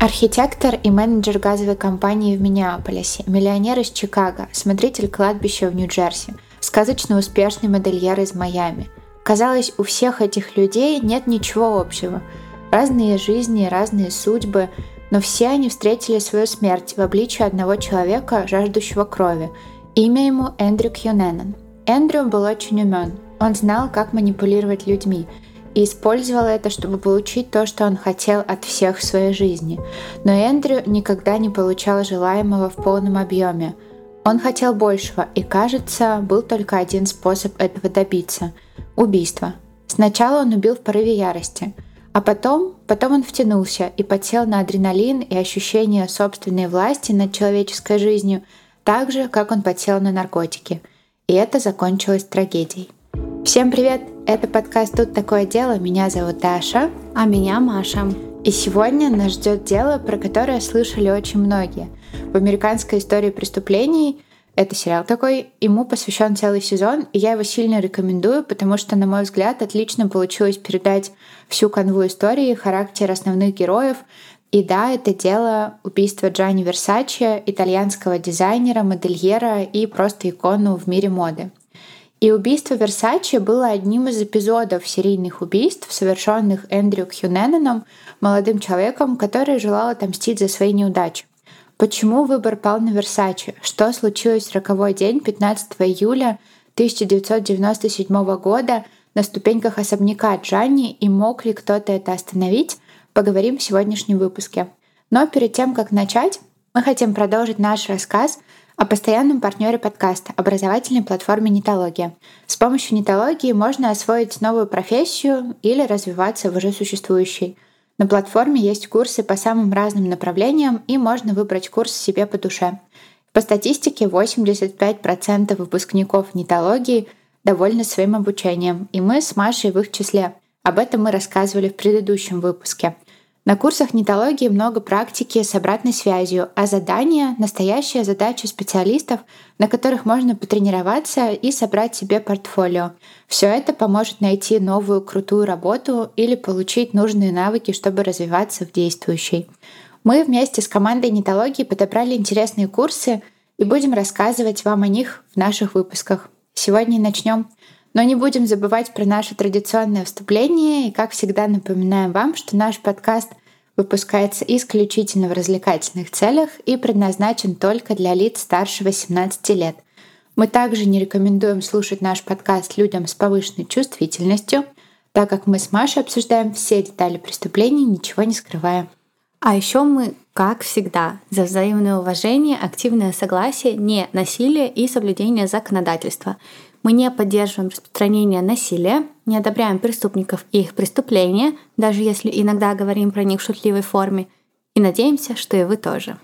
Архитектор и менеджер газовой компании в Миннеаполисе, миллионер из Чикаго, смотритель кладбища в Нью-Джерси, сказочно успешный модельер из Майами. Казалось, у всех этих людей нет ничего общего. Разные жизни, разные судьбы, но все они встретили свою смерть в обличии одного человека, жаждущего крови. Имя ему Эндрю Кьюненнон. Эндрю был очень умен. Он знал, как манипулировать людьми – и использовал это, чтобы получить то, что он хотел от всех в своей жизни. Но Эндрю никогда не получал желаемого в полном объеме. Он хотел большего, и, кажется, был только один способ этого добиться – убийство. Сначала он убил в порыве ярости, а потом, потом он втянулся и подсел на адреналин и ощущение собственной власти над человеческой жизнью, так же, как он подсел на наркотики. И это закончилось трагедией. Всем привет! Это подкаст «Тут такое дело». Меня зовут Даша. А меня Маша. И сегодня нас ждет дело, про которое слышали очень многие. В американской истории преступлений это сериал такой, ему посвящен целый сезон, и я его сильно рекомендую, потому что, на мой взгляд, отлично получилось передать всю канву истории, характер основных героев. И да, это дело убийства Джани Версачи, итальянского дизайнера, модельера и просто икону в мире моды. И убийство Версачи было одним из эпизодов серийных убийств, совершенных Эндрю Кьюненоном, молодым человеком, который желал отомстить за свои неудачи. Почему выбор пал на Версачи? Что случилось в роковой день 15 июля 1997 года на ступеньках особняка Джанни и мог ли кто-то это остановить? Поговорим в сегодняшнем выпуске. Но перед тем, как начать, мы хотим продолжить наш рассказ о постоянном партнере подкаста – образовательной платформе «Нитология». С помощью нитологии можно освоить новую профессию или развиваться в уже существующей. На платформе есть курсы по самым разным направлениям, и можно выбрать курс себе по душе. По статистике, 85% выпускников нитологии довольны своим обучением, и мы с Машей в их числе. Об этом мы рассказывали в предыдущем выпуске – на курсах нетологии много практики с обратной связью, а задания — настоящая задача специалистов, на которых можно потренироваться и собрать себе портфолио. Все это поможет найти новую крутую работу или получить нужные навыки, чтобы развиваться в действующей. Мы вместе с командой нетологии подобрали интересные курсы и будем рассказывать вам о них в наших выпусках. Сегодня начнем. Но не будем забывать про наше традиционное вступление и, как всегда, напоминаем вам, что наш подкаст выпускается исключительно в развлекательных целях и предназначен только для лиц старше 18 лет. Мы также не рекомендуем слушать наш подкаст людям с повышенной чувствительностью, так как мы с Машей обсуждаем все детали преступлений, ничего не скрывая. А еще мы, как всегда, за взаимное уважение, активное согласие, не насилие и соблюдение законодательства. Мы не поддерживаем распространение насилия, не одобряем преступников и их преступления, даже если иногда говорим про них в шутливой форме, и надеемся, что и вы тоже.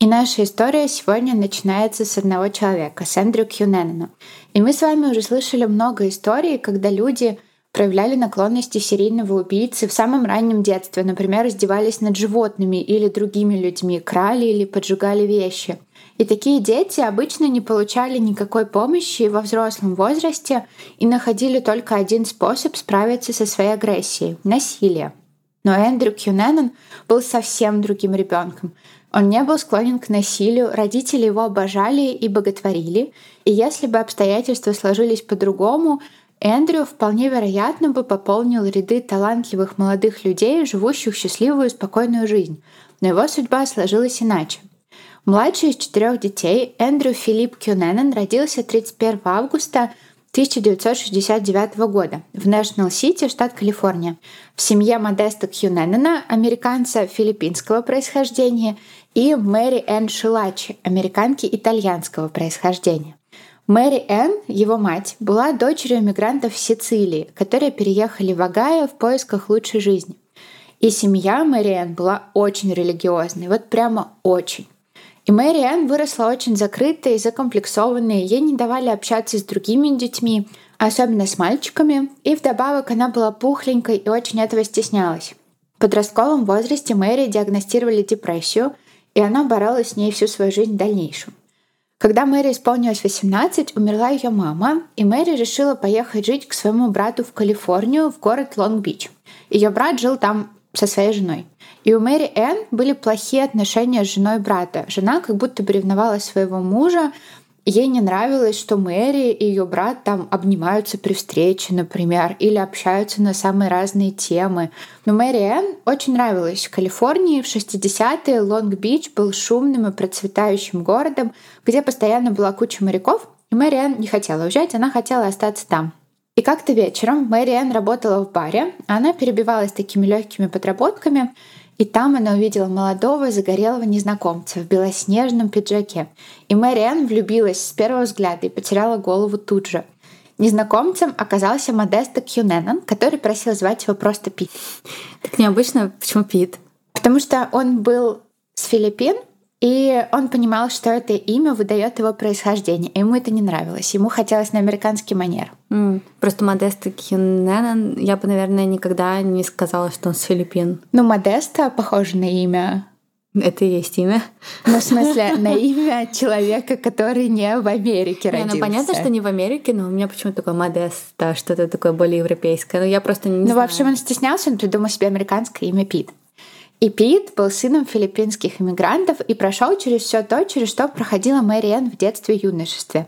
И наша история сегодня начинается с одного человека, с Эндрю Кьюненнона. И мы с вами уже слышали много историй, когда люди проявляли наклонности серийного убийцы в самом раннем детстве, например, издевались над животными или другими людьми, крали или поджигали вещи — и такие дети обычно не получали никакой помощи во взрослом возрасте и находили только один способ справиться со своей агрессией — насилие. Но Эндрю Кьюненен был совсем другим ребенком. Он не был склонен к насилию, родители его обожали и боготворили, и если бы обстоятельства сложились по-другому, Эндрю вполне вероятно бы пополнил ряды талантливых молодых людей, живущих счастливую и спокойную жизнь. Но его судьба сложилась иначе. Младший из четырех детей Эндрю Филипп Кюненен родился 31 августа 1969 года в Нэшнл-Сити, штат Калифорния, в семье Модеста Кьюненена, американца филиппинского происхождения, и Мэри Энн Шилачи, американки итальянского происхождения. Мэри Энн, его мать, была дочерью иммигрантов в Сицилии, которые переехали в Огайо в поисках лучшей жизни. И семья Мэри Энн была очень религиозной, вот прямо очень. И Мэри Энн выросла очень закрытой и закомплексованной, ей не давали общаться с другими детьми, особенно с мальчиками, и вдобавок она была пухленькой и очень этого стеснялась. В подростковом возрасте Мэри диагностировали депрессию, и она боролась с ней всю свою жизнь в дальнейшем. Когда Мэри исполнилось 18, умерла ее мама, и Мэри решила поехать жить к своему брату в Калифорнию, в город Лонг-Бич. Ее брат жил там со своей женой. И у Мэри Энн были плохие отношения с женой брата. Жена как будто бы своего мужа, Ей не нравилось, что Мэри и ее брат там обнимаются при встрече, например, или общаются на самые разные темы. Но Мэри Энн очень нравилась. В Калифорнии в 60-е Лонг-Бич был шумным и процветающим городом, где постоянно была куча моряков, и Мэри Энн не хотела уезжать, она хотела остаться там. И как-то вечером Мэри Энн работала в баре, она перебивалась такими легкими подработками, и там она увидела молодого загорелого незнакомца в белоснежном пиджаке. И Мэриэн влюбилась с первого взгляда и потеряла голову тут же. Незнакомцем оказался Модеста Кьюненнон, который просил звать его просто Пит. Так необычно, почему Пит? Потому что он был с Филиппин, и он понимал, что это имя выдает его происхождение. И ему это не нравилось. Ему хотелось на американский манер. Mm. Просто Модеста Кьюненен, я бы, наверное, никогда не сказала, что он с Филиппин. Ну, Модеста похоже на имя. Это и есть имя. Ну, в смысле, на имя человека, который не в Америке родился. Не, ну понятно, что не в Америке, но у меня почему-то такое Модеста, что-то такое более европейское. Но я просто не Ну, знаю. в общем, он стеснялся, он придумал себе американское имя Пит. И Пит был сыном филиппинских иммигрантов и прошел через все то, через что проходила Мэри Энн в детстве и юношестве.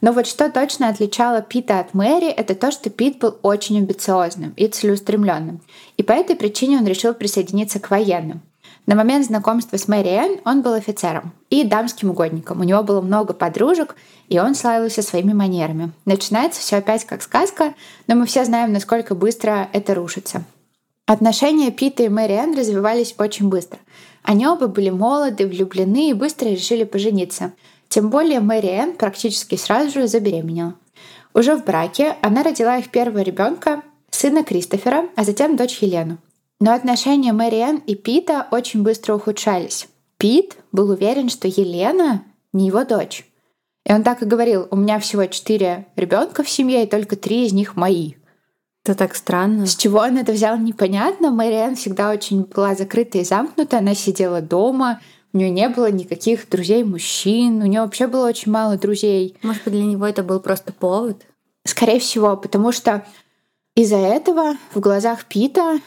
Но вот что точно отличало Пита от Мэри, это то, что Пит был очень амбициозным и целеустремленным. И по этой причине он решил присоединиться к военным. На момент знакомства с Мэри Энн он был офицером и дамским угодником. У него было много подружек, и он славился своими манерами. Начинается все опять как сказка, но мы все знаем, насколько быстро это рушится. Отношения Пита и Мэри Энн развивались очень быстро. Они оба были молоды, влюблены и быстро решили пожениться. Тем более Мэри Энн практически сразу же забеременела. Уже в браке она родила их первого ребенка, сына Кристофера, а затем дочь Елену. Но отношения Мэри Энн и Пита очень быстро ухудшались. Пит был уверен, что Елена не его дочь. И он так и говорил, у меня всего четыре ребенка в семье, и только три из них мои. Это так странно. С чего он это взял, непонятно. Мэриэн всегда очень была закрыта и замкнута. Она сидела дома, у нее не было никаких друзей-мужчин, у нее вообще было очень мало друзей. Может быть, для него это был просто повод? Скорее всего, потому что из-за этого в глазах Пита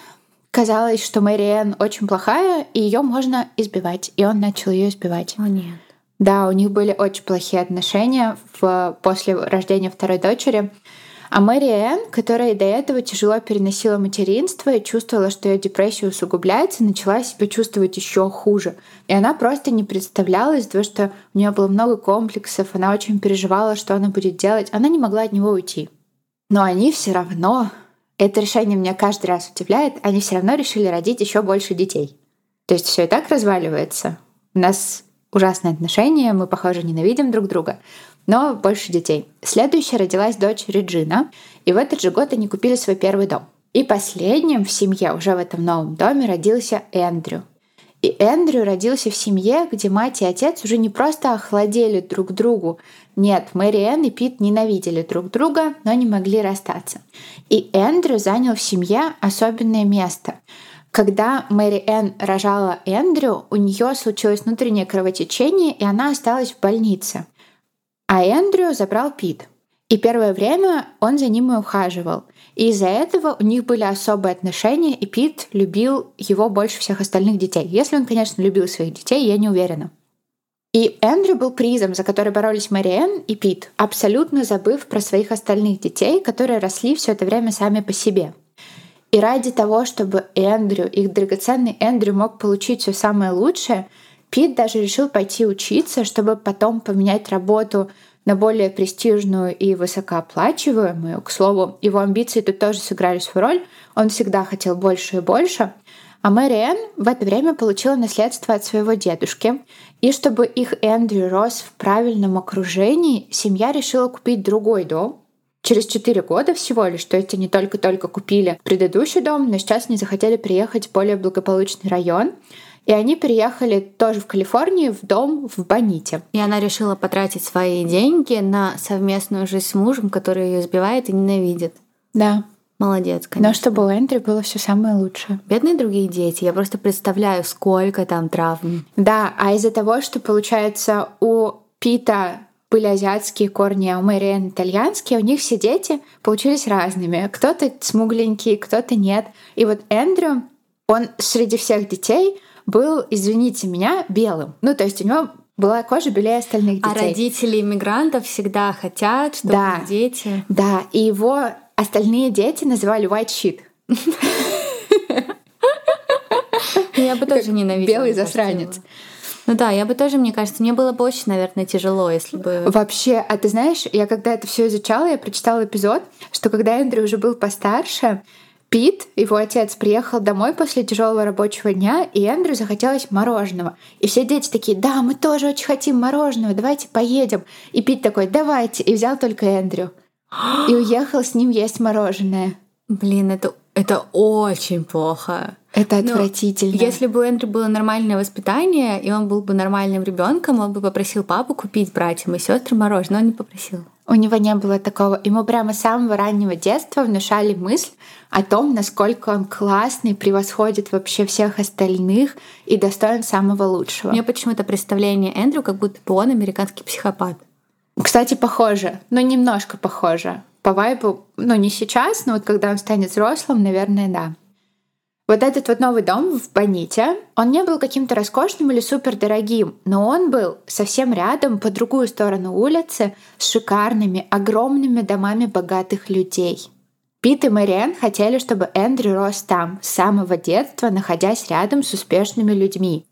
казалось, что Мэриэн очень плохая, и ее можно избивать. И он начал ее избивать. О, нет. Да, у них были очень плохие отношения в, после рождения второй дочери. А Мэри Энн, которая до этого тяжело переносила материнство и чувствовала, что ее депрессия усугубляется, начала себя чувствовать еще хуже. И она просто не представляла из-за того, что у нее было много комплексов, она очень переживала, что она будет делать. Она не могла от него уйти. Но они все равно, это решение меня каждый раз удивляет, они все равно решили родить еще больше детей. То есть все и так разваливается. У нас ужасные отношения, мы, похоже, ненавидим друг друга но больше детей. Следующая родилась дочь Реджина, и в этот же год они купили свой первый дом. И последним в семье, уже в этом новом доме, родился Эндрю. И Эндрю родился в семье, где мать и отец уже не просто охладели друг другу. Нет, Мэри Энн и Пит ненавидели друг друга, но не могли расстаться. И Эндрю занял в семье особенное место. Когда Мэри Энн рожала Эндрю, у нее случилось внутреннее кровотечение, и она осталась в больнице — а Эндрю забрал Пит. И первое время он за ним и ухаживал. И из-за этого у них были особые отношения, и Пит любил его больше всех остальных детей. Если он, конечно, любил своих детей, я не уверена. И Эндрю был призом, за который боролись Мариэн и Пит, абсолютно забыв про своих остальных детей, которые росли все это время сами по себе. И ради того, чтобы Эндрю, их драгоценный Эндрю мог получить все самое лучшее, Пит даже решил пойти учиться, чтобы потом поменять работу на более престижную и высокооплачиваемую. К слову, его амбиции тут тоже сыграли свою роль. Он всегда хотел больше и больше. А Мэри Энн в это время получила наследство от своего дедушки. И чтобы их Эндрю рос в правильном окружении, семья решила купить другой дом, через 4 года всего лишь, то есть они только-только купили предыдущий дом, но сейчас не захотели приехать в более благополучный район. И они переехали тоже в Калифорнию в дом в Боните. И она решила потратить свои деньги на совместную жизнь с мужем, который ее избивает и ненавидит. Да. Молодец, конечно. Но чтобы у Эндрю было все самое лучшее. Бедные другие дети. Я просто представляю, сколько там травм. Да, а из-за того, что, получается, у Пита были азиатские корни, а у Мэриэн итальянские, у них все дети получились разными. Кто-то смугленький, кто-то нет. И вот Эндрю он среди всех детей был, извините меня, белым. Ну, то есть у него была кожа белее остальных А детей. родители иммигрантов всегда хотят, чтобы Да. дети... Да, и его остальные дети называли white shit. Я бы тоже ненавидела. белый засранец. Ну да, я бы тоже, мне кажется, мне было бы очень, наверное, тяжело, если бы... Вообще, а ты знаешь, я когда это все изучала, я прочитала эпизод, что когда Эндрю уже был постарше, Пит, его отец, приехал домой после тяжелого рабочего дня, и Эндрю захотелось мороженого. И все дети такие, да, мы тоже очень хотим мороженого, давайте поедем. И Пит такой, давайте, и взял только Эндрю. И уехал с ним есть мороженое. Блин, это, это очень плохо. Это Ну, отвратительно. Если бы у Эндрю было нормальное воспитание, и он был бы нормальным ребенком, он бы попросил папу купить братьям и сестрам мороженое, но он не попросил. У него не было такого. Ему прямо с самого раннего детства внушали мысль о том, насколько он классный, превосходит вообще всех остальных и достоин самого лучшего. У меня почему-то представление Эндрю, как будто бы он американский психопат. Кстати, похоже, но немножко похоже. По вайбу, ну не сейчас, но вот когда он станет взрослым, наверное, да. Вот этот вот новый дом в Боните, он не был каким-то роскошным или супер дорогим, но он был совсем рядом, по другую сторону улицы, с шикарными, огромными домами богатых людей. Пит и Мэриэн хотели, чтобы Эндрю рос там, с самого детства, находясь рядом с успешными людьми.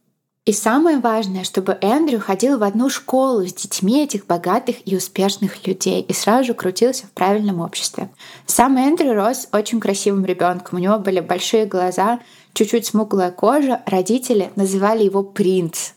И самое важное, чтобы Эндрю ходил в одну школу с детьми этих богатых и успешных людей и сразу же крутился в правильном обществе. Сам Эндрю рос очень красивым ребенком. У него были большие глаза, чуть-чуть смуглая кожа. Родители называли его принц.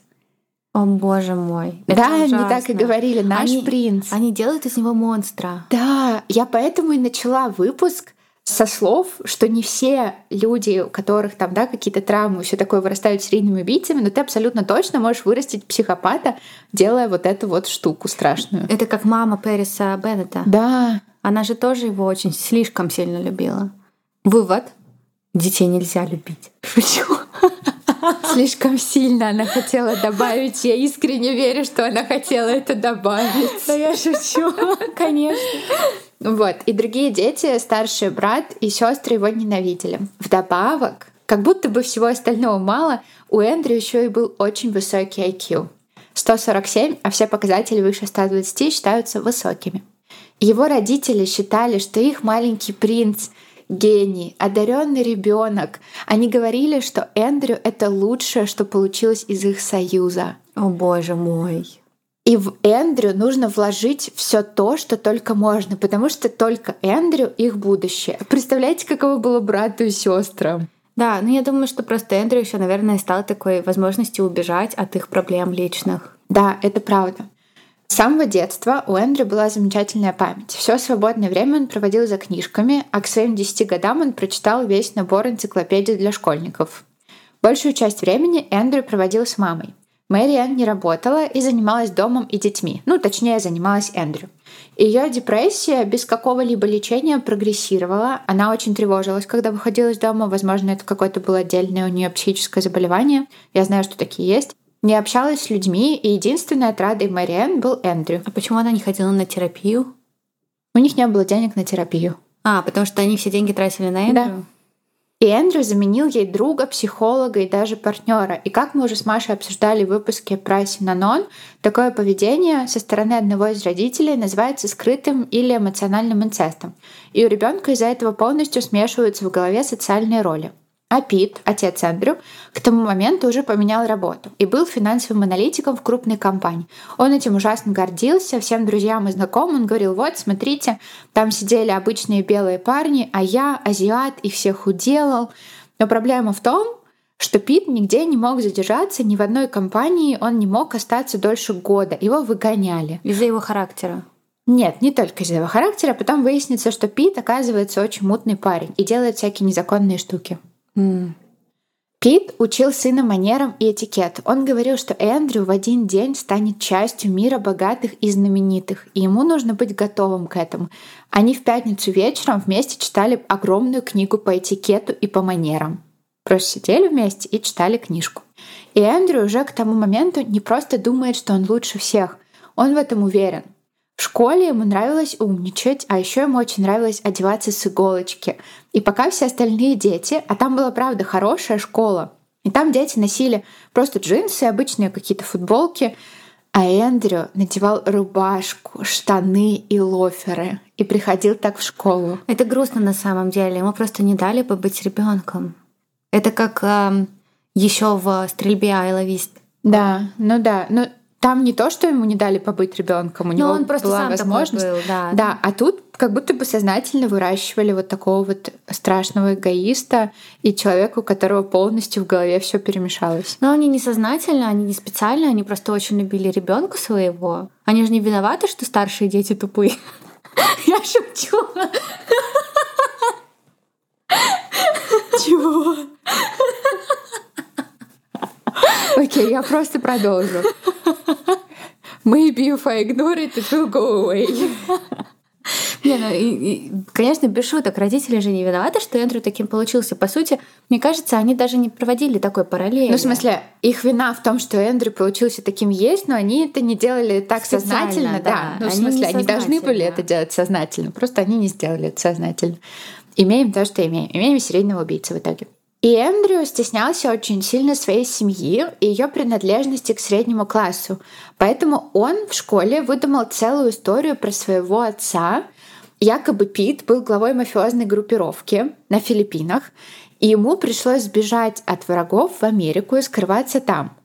О боже мой. это да, они так и ужасно. говорили, наш Они- принц. Они делают из него монстра. Да, я поэтому и начала выпуск со слов, что не все люди, у которых там да, какие-то травмы все такое вырастают серийными убийцами, но ты абсолютно точно можешь вырастить психопата, делая вот эту вот штуку страшную. Это как мама Периса Беннета. Да, Она же тоже его очень слишком сильно любила. Вывод. Детей нельзя любить. Почему? Слишком сильно она хотела добавить. Я искренне верю, что она хотела это добавить. Да я шучу, конечно. Вот. И другие дети, старший брат и сестры его ненавидели. Вдобавок, как будто бы всего остального мало, у Эндрю еще и был очень высокий IQ. 147, а все показатели выше 120 считаются высокими. Его родители считали, что их маленький принц гений, одаренный ребенок. Они говорили, что Эндрю это лучшее, что получилось из их союза. О боже мой. И в Эндрю нужно вложить все то, что только можно, потому что только Эндрю их будущее. Представляете, каково было брату и сестрам? Да, ну я думаю, что просто Эндрю еще, наверное, стал такой возможностью убежать от их проблем личных. Да, это правда. С самого детства у Эндрю была замечательная память. Все свободное время он проводил за книжками, а к своим 10 годам он прочитал весь набор энциклопедий для школьников. Большую часть времени Эндрю проводил с мамой. Мэри Энн не работала и занималась домом и детьми. Ну, точнее, занималась Эндрю. Ее депрессия без какого-либо лечения прогрессировала. Она очень тревожилась, когда выходила из дома. Возможно, это какое-то было отдельное у нее психическое заболевание. Я знаю, что такие есть. Не общалась с людьми, и единственной отрадой Мэри Энн был Эндрю. А почему она не ходила на терапию? У них не было денег на терапию. А, потому что они все деньги тратили на Эндрю? И Эндрю заменил ей друга, психолога и даже партнера. И как мы уже с Машей обсуждали в выпуске про Синанон, такое поведение со стороны одного из родителей называется скрытым или эмоциональным инцестом. И у ребенка из-за этого полностью смешиваются в голове социальные роли. А Пит, отец Эндрю, к тому моменту уже поменял работу и был финансовым аналитиком в крупной компании. Он этим ужасно гордился, всем друзьям и знакомым он говорил, вот, смотрите, там сидели обычные белые парни, а я азиат и всех уделал. Но проблема в том, что Пит нигде не мог задержаться, ни в одной компании он не мог остаться дольше года. Его выгоняли. Из-за его характера. Нет, не только из-за его характера. Потом выяснится, что Пит, оказывается, очень мутный парень и делает всякие незаконные штуки. М. Пит учил сына манерам и этикету. Он говорил, что Эндрю в один день станет частью мира богатых и знаменитых, и ему нужно быть готовым к этому. Они в пятницу вечером вместе читали огромную книгу по этикету и по манерам. Просто сидели вместе и читали книжку. И Эндрю уже к тому моменту не просто думает, что он лучше всех. Он в этом уверен. В школе ему нравилось умничать, а еще ему очень нравилось одеваться с иголочки. И пока все остальные дети, а там была правда хорошая школа, и там дети носили просто джинсы, обычные какие-то футболки, а Эндрю надевал рубашку, штаны и лоферы и приходил так в школу. Это грустно на самом деле. Ему просто не дали побыть ребенком. Это как э, еще в стрельбе Айловист. Да, ну да. Ну, там не то, что ему не дали побыть ребенком, у него он просто была сам возможность. Был, да. да, а тут как будто бы сознательно выращивали вот такого вот страшного эгоиста и человека, у которого полностью в голове все перемешалось. Но они не сознательно, они не специально, они просто очень любили ребенка своего. Они же не виноваты, что старшие дети тупые. Я шучу. Чего? Окей, я просто продолжу. Maybe if I ignore it, it will go away. Не, ну, и, и, конечно, без шуток, родители же не виноваты, что Эндрю таким получился. По сути, мне кажется, они даже не проводили такой параллели. Ну, в смысле, их вина в том, что Эндрю получился таким есть, но они это не делали так Специально, сознательно. Да. да. Ну, в смысле, они должны были это делать сознательно. Просто они не сделали это сознательно. Имеем то, что имеем. Имеем серийного убийцу в итоге. И Эндрю стеснялся очень сильно своей семьи и ее принадлежности к среднему классу. Поэтому он в школе выдумал целую историю про своего отца. Якобы Пит был главой мафиозной группировки на Филиппинах, и ему пришлось сбежать от врагов в Америку и скрываться там.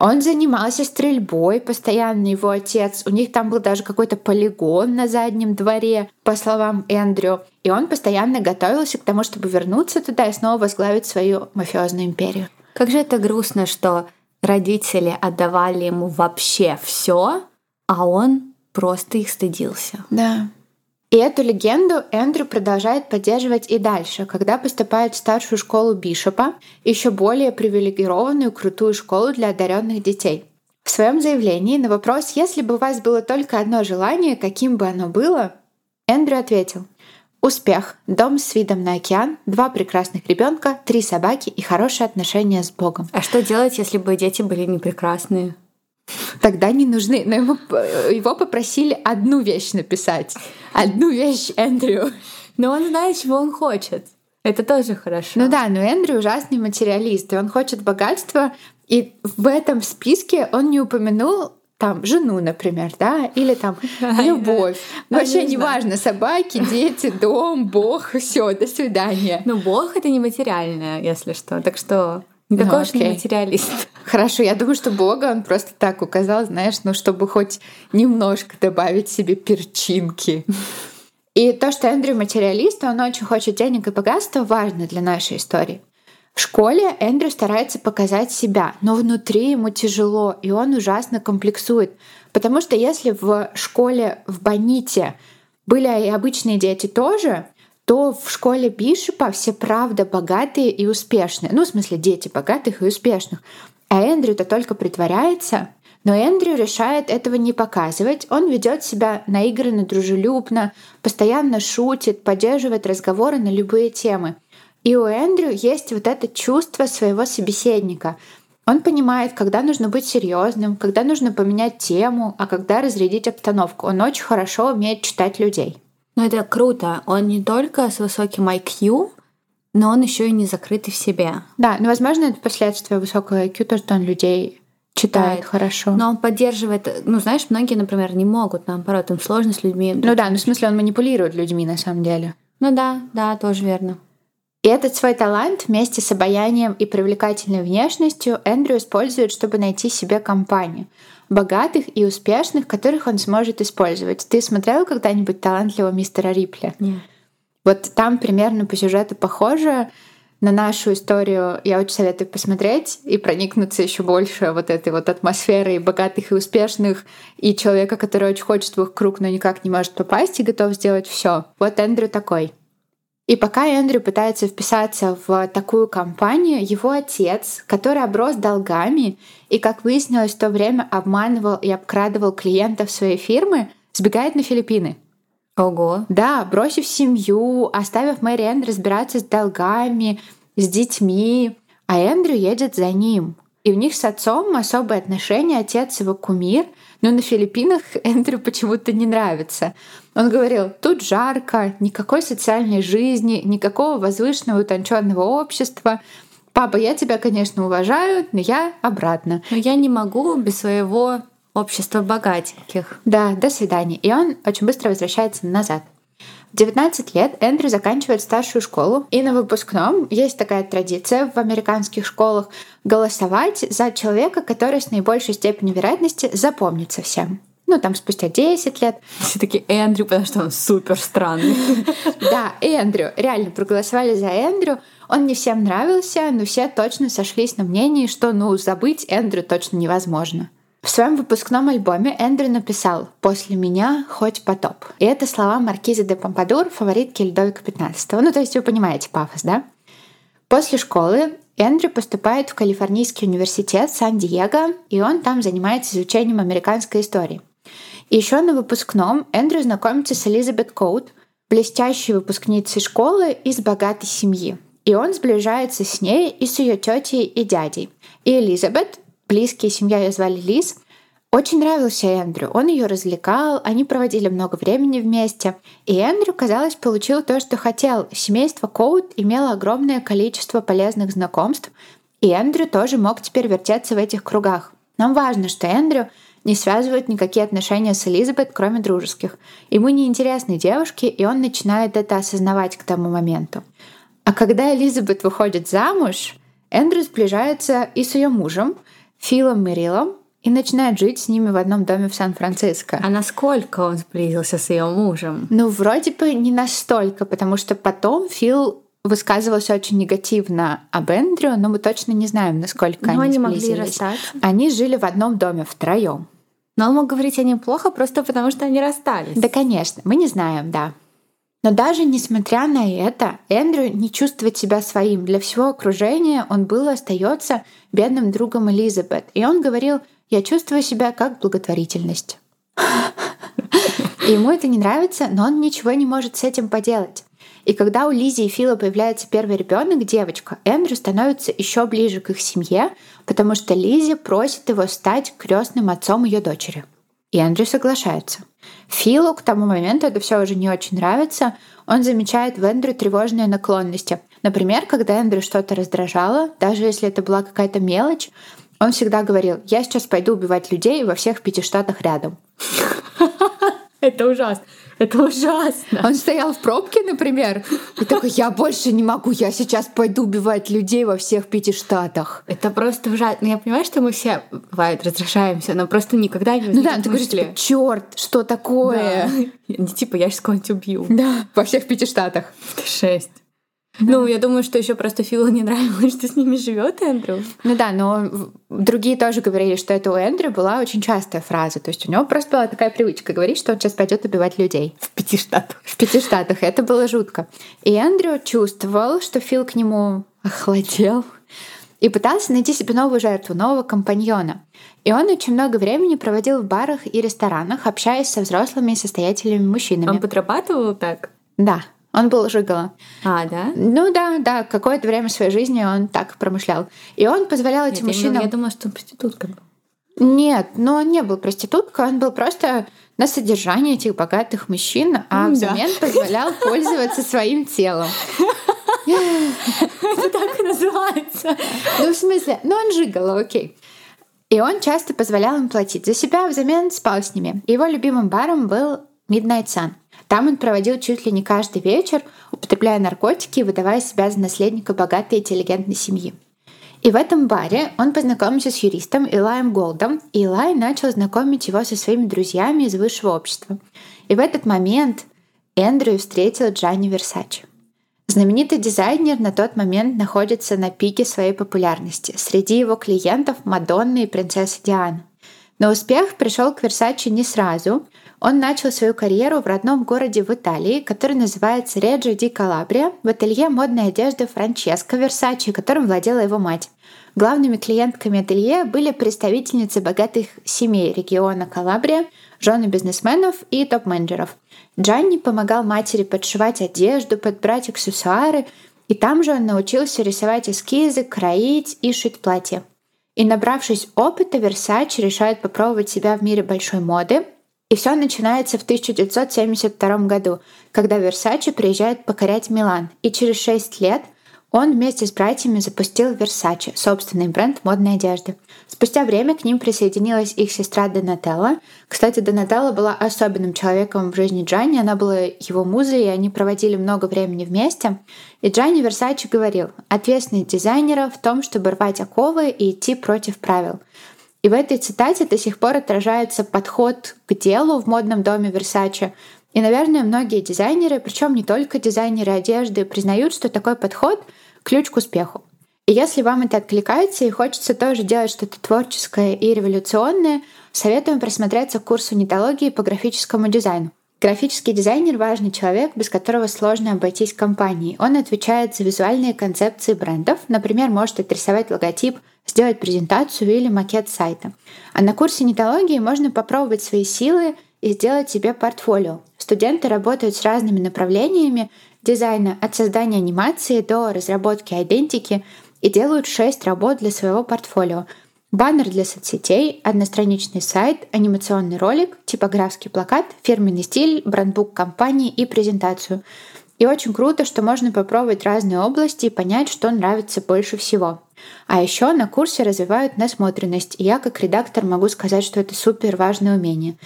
Он занимался стрельбой, постоянно его отец. У них там был даже какой-то полигон на заднем дворе, по словам Эндрю. И он постоянно готовился к тому, чтобы вернуться туда и снова возглавить свою мафиозную империю. Как же это грустно, что родители отдавали ему вообще все, а он просто их стыдился. Да. И эту легенду Эндрю продолжает поддерживать и дальше, когда поступает в старшую школу Бишопа, еще более привилегированную крутую школу для одаренных детей. В своем заявлении на вопрос, если бы у вас было только одно желание, каким бы оно было, Эндрю ответил Успех, дом с видом на океан, два прекрасных ребенка, три собаки и хорошие отношения с Богом. А что делать, если бы дети были не прекрасные? Тогда не нужны. Но ему, его попросили одну вещь написать. Одну вещь Эндрю. Но он знает, чего он хочет. Это тоже хорошо. Ну да, но Эндрю ужасный материалист, и он хочет богатства, и в этом списке он не упомянул там жену, например, да, или там любовь. Ну, вообще не важно, собаки, дети, дом, Бог, все, до свидания. Ну, Бог это не материальное, если что. Так что Никакой уж не материалист. Хорошо, я думаю, что Бога он просто так указал, знаешь, ну, чтобы хоть немножко добавить себе перчинки. И то, что Эндрю материалист, он очень хочет денег и богатства, важно для нашей истории. В школе Эндрю старается показать себя, но внутри ему тяжело, и он ужасно комплексует. Потому что если в школе в Боните были и обычные дети тоже, то в школе Бишопа все правда богатые и успешные. Ну, в смысле, дети богатых и успешных. А Эндрю-то только притворяется. Но Эндрю решает этого не показывать. Он ведет себя наигранно, дружелюбно, постоянно шутит, поддерживает разговоры на любые темы. И у Эндрю есть вот это чувство своего собеседника. Он понимает, когда нужно быть серьезным, когда нужно поменять тему, а когда разрядить обстановку. Он очень хорошо умеет читать людей. Но это круто. Он не только с высоким IQ, но он еще и не закрытый в себе. Да, но, возможно, это последствия высокого IQ, то, что он людей читает хорошо. Но он поддерживает, ну, знаешь, многие, например, не могут, наоборот, им сложно с людьми. Ну да, ну в смысле он манипулирует людьми на самом деле. Ну да, да, тоже верно. И этот свой талант вместе с обаянием и привлекательной внешностью Эндрю использует, чтобы найти себе компанию богатых и успешных, которых он сможет использовать. Ты смотрела когда-нибудь талантливого мистера Рипли? Нет. Вот там примерно по сюжету похоже на нашу историю. Я очень советую посмотреть и проникнуться еще больше вот этой вот атмосферой богатых и успешных и человека, который очень хочет в их круг, но никак не может попасть и готов сделать все. Вот Эндрю такой. И пока Эндрю пытается вписаться в такую компанию, его отец, который оброс долгами и, как выяснилось, в то время обманывал и обкрадывал клиентов своей фирмы, сбегает на Филиппины. Ого. Да, бросив семью, оставив Мэри Энн разбираться с долгами, с детьми, а Эндрю едет за ним. и у них с отцом особые отношения, отец его кумир, но на Филиппинах Эндрю почему-то не нравится. Он говорил, тут жарко, никакой социальной жизни, никакого возвышенного утонченного общества. Папа, я тебя, конечно, уважаю, но я обратно. Но я не могу без своего общества богатеньких. Да, до свидания. И он очень быстро возвращается назад. В 19 лет Эндрю заканчивает старшую школу, и на выпускном есть такая традиция в американских школах голосовать за человека, который с наибольшей степенью вероятности запомнится всем. Ну, там спустя 10 лет. Все таки Эндрю, потому что он супер странный. Да, Эндрю. Реально проголосовали за Эндрю. Он не всем нравился, но все точно сошлись на мнении, что, ну, забыть Эндрю точно невозможно. В своем выпускном альбоме Эндрю написал «После меня хоть потоп». И это слова маркизы де Помпадур, фаворитки Людовика XV. Ну, то есть вы понимаете пафос, да? После школы Эндрю поступает в Калифорнийский университет Сан-Диего, и он там занимается изучением американской истории. И еще на выпускном Эндрю знакомится с Элизабет Коут, блестящей выпускницей школы из богатой семьи. И он сближается с ней и с ее тетей и дядей. И Элизабет близкие, семья ее звали Лиз, очень нравился Эндрю. Он ее развлекал, они проводили много времени вместе. И Эндрю, казалось, получил то, что хотел. Семейство Коут имело огромное количество полезных знакомств, и Эндрю тоже мог теперь вертеться в этих кругах. Нам важно, что Эндрю не связывает никакие отношения с Элизабет, кроме дружеских. Ему не интересны девушки, и он начинает это осознавать к тому моменту. А когда Элизабет выходит замуж, Эндрю сближается и с ее мужем — Филом Мерилом и начинает жить с ними в одном доме в Сан-Франциско. А насколько он сблизился с ее мужем? Ну, вроде бы не настолько, потому что потом Фил высказывался очень негативно об Эндрю, но мы точно не знаем, насколько но они, они могли расстаться. Они жили в одном доме втроем. Но он мог говорить о нем плохо просто потому, что они расстались. Да, конечно, мы не знаем, да. Но даже несмотря на это, Эндрю не чувствует себя своим. Для всего окружения он был и остается бедным другом Элизабет. И он говорил, я чувствую себя как благотворительность. ему это не нравится, но он ничего не может с этим поделать. И когда у Лизи и Фила появляется первый ребенок, девочка, Эндрю становится еще ближе к их семье, потому что Лизи просит его стать крестным отцом ее дочери. И Эндрю соглашается. Филу к тому моменту это все уже не очень нравится. Он замечает в Эндрю тревожные наклонности. Например, когда Эндрю что-то раздражало, даже если это была какая-то мелочь, он всегда говорил, я сейчас пойду убивать людей во всех пяти штатах рядом. Это ужасно. Это ужасно. Он стоял в пробке, например, и такой, я больше не могу, я сейчас пойду убивать людей во всех пяти штатах. Это просто ужасно. Я понимаю, что мы все, бывает, раздражаемся, но просто никогда не Ну да, ты говоришь, типа, черт, что такое? Да. Не типа, я сейчас кого-нибудь убью. Да, во всех пяти штатах. Шесть. Ну, я думаю, что еще просто Филу не нравилось, что с ними живет Эндрю. Ну да, но другие тоже говорили, что это у Эндрю была очень частая фраза. То есть у него просто была такая привычка говорить, что он сейчас пойдет убивать людей. В пяти штатах. В пяти штатах. Это было жутко. И Эндрю чувствовал, что Фил к нему охладел и пытался найти себе новую жертву, нового компаньона. И он очень много времени проводил в барах и ресторанах, общаясь со взрослыми и состоятельными мужчинами. Он подрабатывал так? Да, он был жигало. А, да? Ну да, да, какое-то время своей жизни он так промышлял. И он позволял этим Нет, мужчинам... Я думала, что он проститутка был. Нет, но он не был проституткой, он был просто на содержании этих богатых мужчин, а взамен да. позволял пользоваться своим телом. Это так и называется. Ну, в смысле, ну он жигало, окей. И он часто позволял им платить за себя, взамен спал с ними. Его любимым баром был Midnight Sun. Там он проводил чуть ли не каждый вечер, употребляя наркотики и выдавая себя за наследника богатой и интеллигентной семьи. И в этом баре он познакомился с юристом Илаем Голдом, и Илай начал знакомить его со своими друзьями из высшего общества. И в этот момент Эндрю встретил Джанни Версачи. Знаменитый дизайнер на тот момент находится на пике своей популярности. Среди его клиентов Мадонна и принцесса Диана. Но успех пришел к Версачи не сразу. Он начал свою карьеру в родном городе в Италии, который называется Реджо ди Калабрия, в ателье модной одежды Франческо Версачи, которым владела его мать. Главными клиентками ателье были представительницы богатых семей региона Калабрия, жены бизнесменов и топ-менеджеров. Джанни помогал матери подшивать одежду, подбирать аксессуары, и там же он научился рисовать эскизы, кроить и шить платья. И набравшись опыта, Versace решает попробовать себя в мире большой моды. И все начинается в 1972 году, когда Versace приезжает покорять Милан. И через 6 лет – он вместе с братьями запустил Versace, собственный бренд модной одежды. Спустя время к ним присоединилась их сестра Донателла. Кстати, Донателла была особенным человеком в жизни Джанни, она была его музой, и они проводили много времени вместе. И Джанни Версачи говорил, ответственность дизайнера в том, чтобы рвать оковы и идти против правил. И в этой цитате до сих пор отражается подход к делу в модном доме Версачи, и, наверное, многие дизайнеры, причем не только дизайнеры одежды, признают, что такой подход — ключ к успеху. И если вам это откликается и хочется тоже делать что-то творческое и революционное, советуем присмотреться к курсу нетологии по графическому дизайну. Графический дизайнер — важный человек, без которого сложно обойтись компанией. Он отвечает за визуальные концепции брендов, например, может отрисовать логотип, сделать презентацию или макет сайта. А на курсе нетологии можно попробовать свои силы и сделать себе портфолио. Студенты работают с разными направлениями дизайна от создания анимации до разработки идентики и делают 6 работ для своего портфолио. Баннер для соцсетей, одностраничный сайт, анимационный ролик, типографский плакат, фирменный стиль, брендбук компании и презентацию. И очень круто, что можно попробовать разные области и понять, что нравится больше всего. А еще на курсе развивают насмотренность, и я как редактор могу сказать, что это супер важное умение.